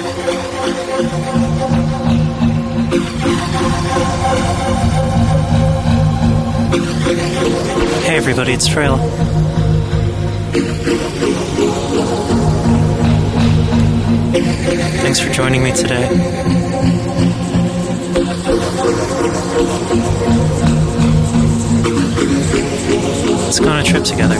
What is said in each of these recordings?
Hey everybody, it's Frail. Thanks for joining me today. Let's go on a trip together.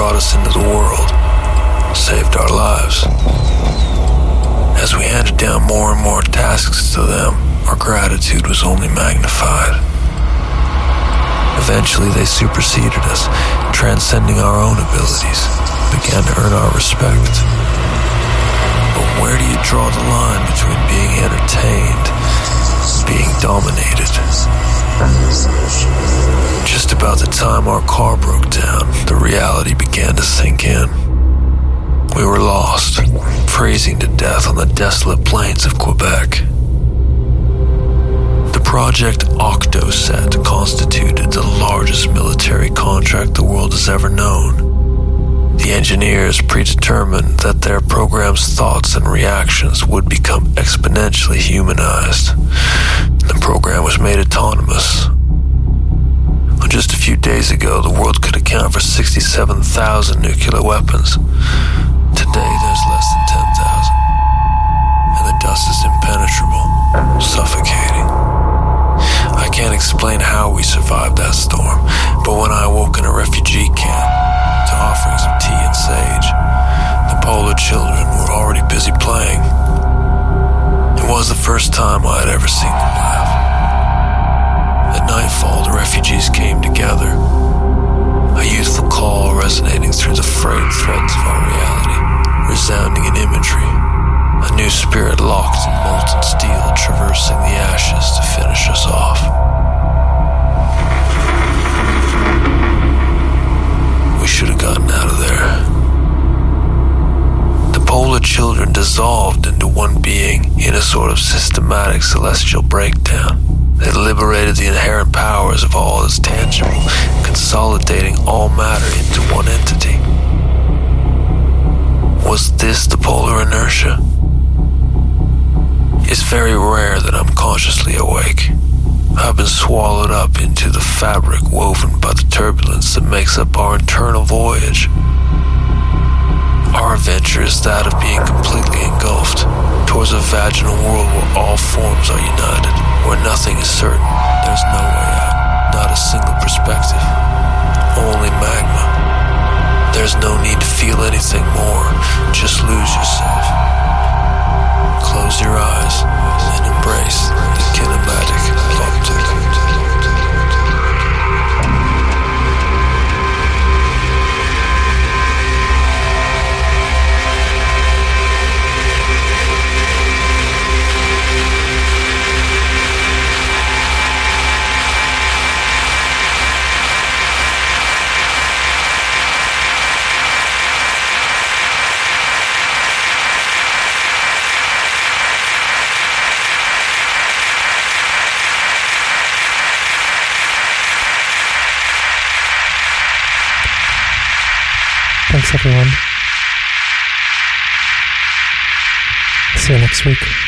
Brought us into the world, saved our lives. As we handed down more and more tasks to them, our gratitude was only magnified. Eventually, they superseded us, transcending our own abilities, began to earn our respect. But where do you draw the line between being entertained and being dominated? Just about the time our car broke down, the reality began to sink in. We were lost, freezing to death on the desolate plains of Quebec. The Project Octoset constituted the largest military contract the world has ever known. The engineers predetermined that their program's thoughts and reactions would become exponentially humanized. Program was made autonomous. Just a few days ago, the world could account for 67,000 nuclear weapons. Today, there's less than 10,000. And the dust is impenetrable, suffocating. I can't explain how we survived that storm, but when I awoke in a refugee camp to offerings of tea and sage, the polar children were already busy playing. It was the first time I had ever seen them laugh. At nightfall, the refugees came together, a youthful call resonating through the frayed threads of our reality, resounding in imagery, a new spirit locked in molten steel traversing the ashes to finish us off. We should have gotten out of there. Polar children dissolved into one being in a sort of systematic celestial breakdown. They liberated the inherent powers of all that's tangible, consolidating all matter into one entity. Was this the polar inertia? It's very rare that I'm consciously awake. I've been swallowed up into the fabric woven by the turbulence that makes up our internal voyage. Our adventure is that of being completely engulfed towards a vaginal world where all forms are united, where nothing is certain. There's no way out, not a single perspective, only magma. There's no need to feel anything more, just lose yourself. Close your eyes and embrace the kinematic optic. Everyone. See you next week.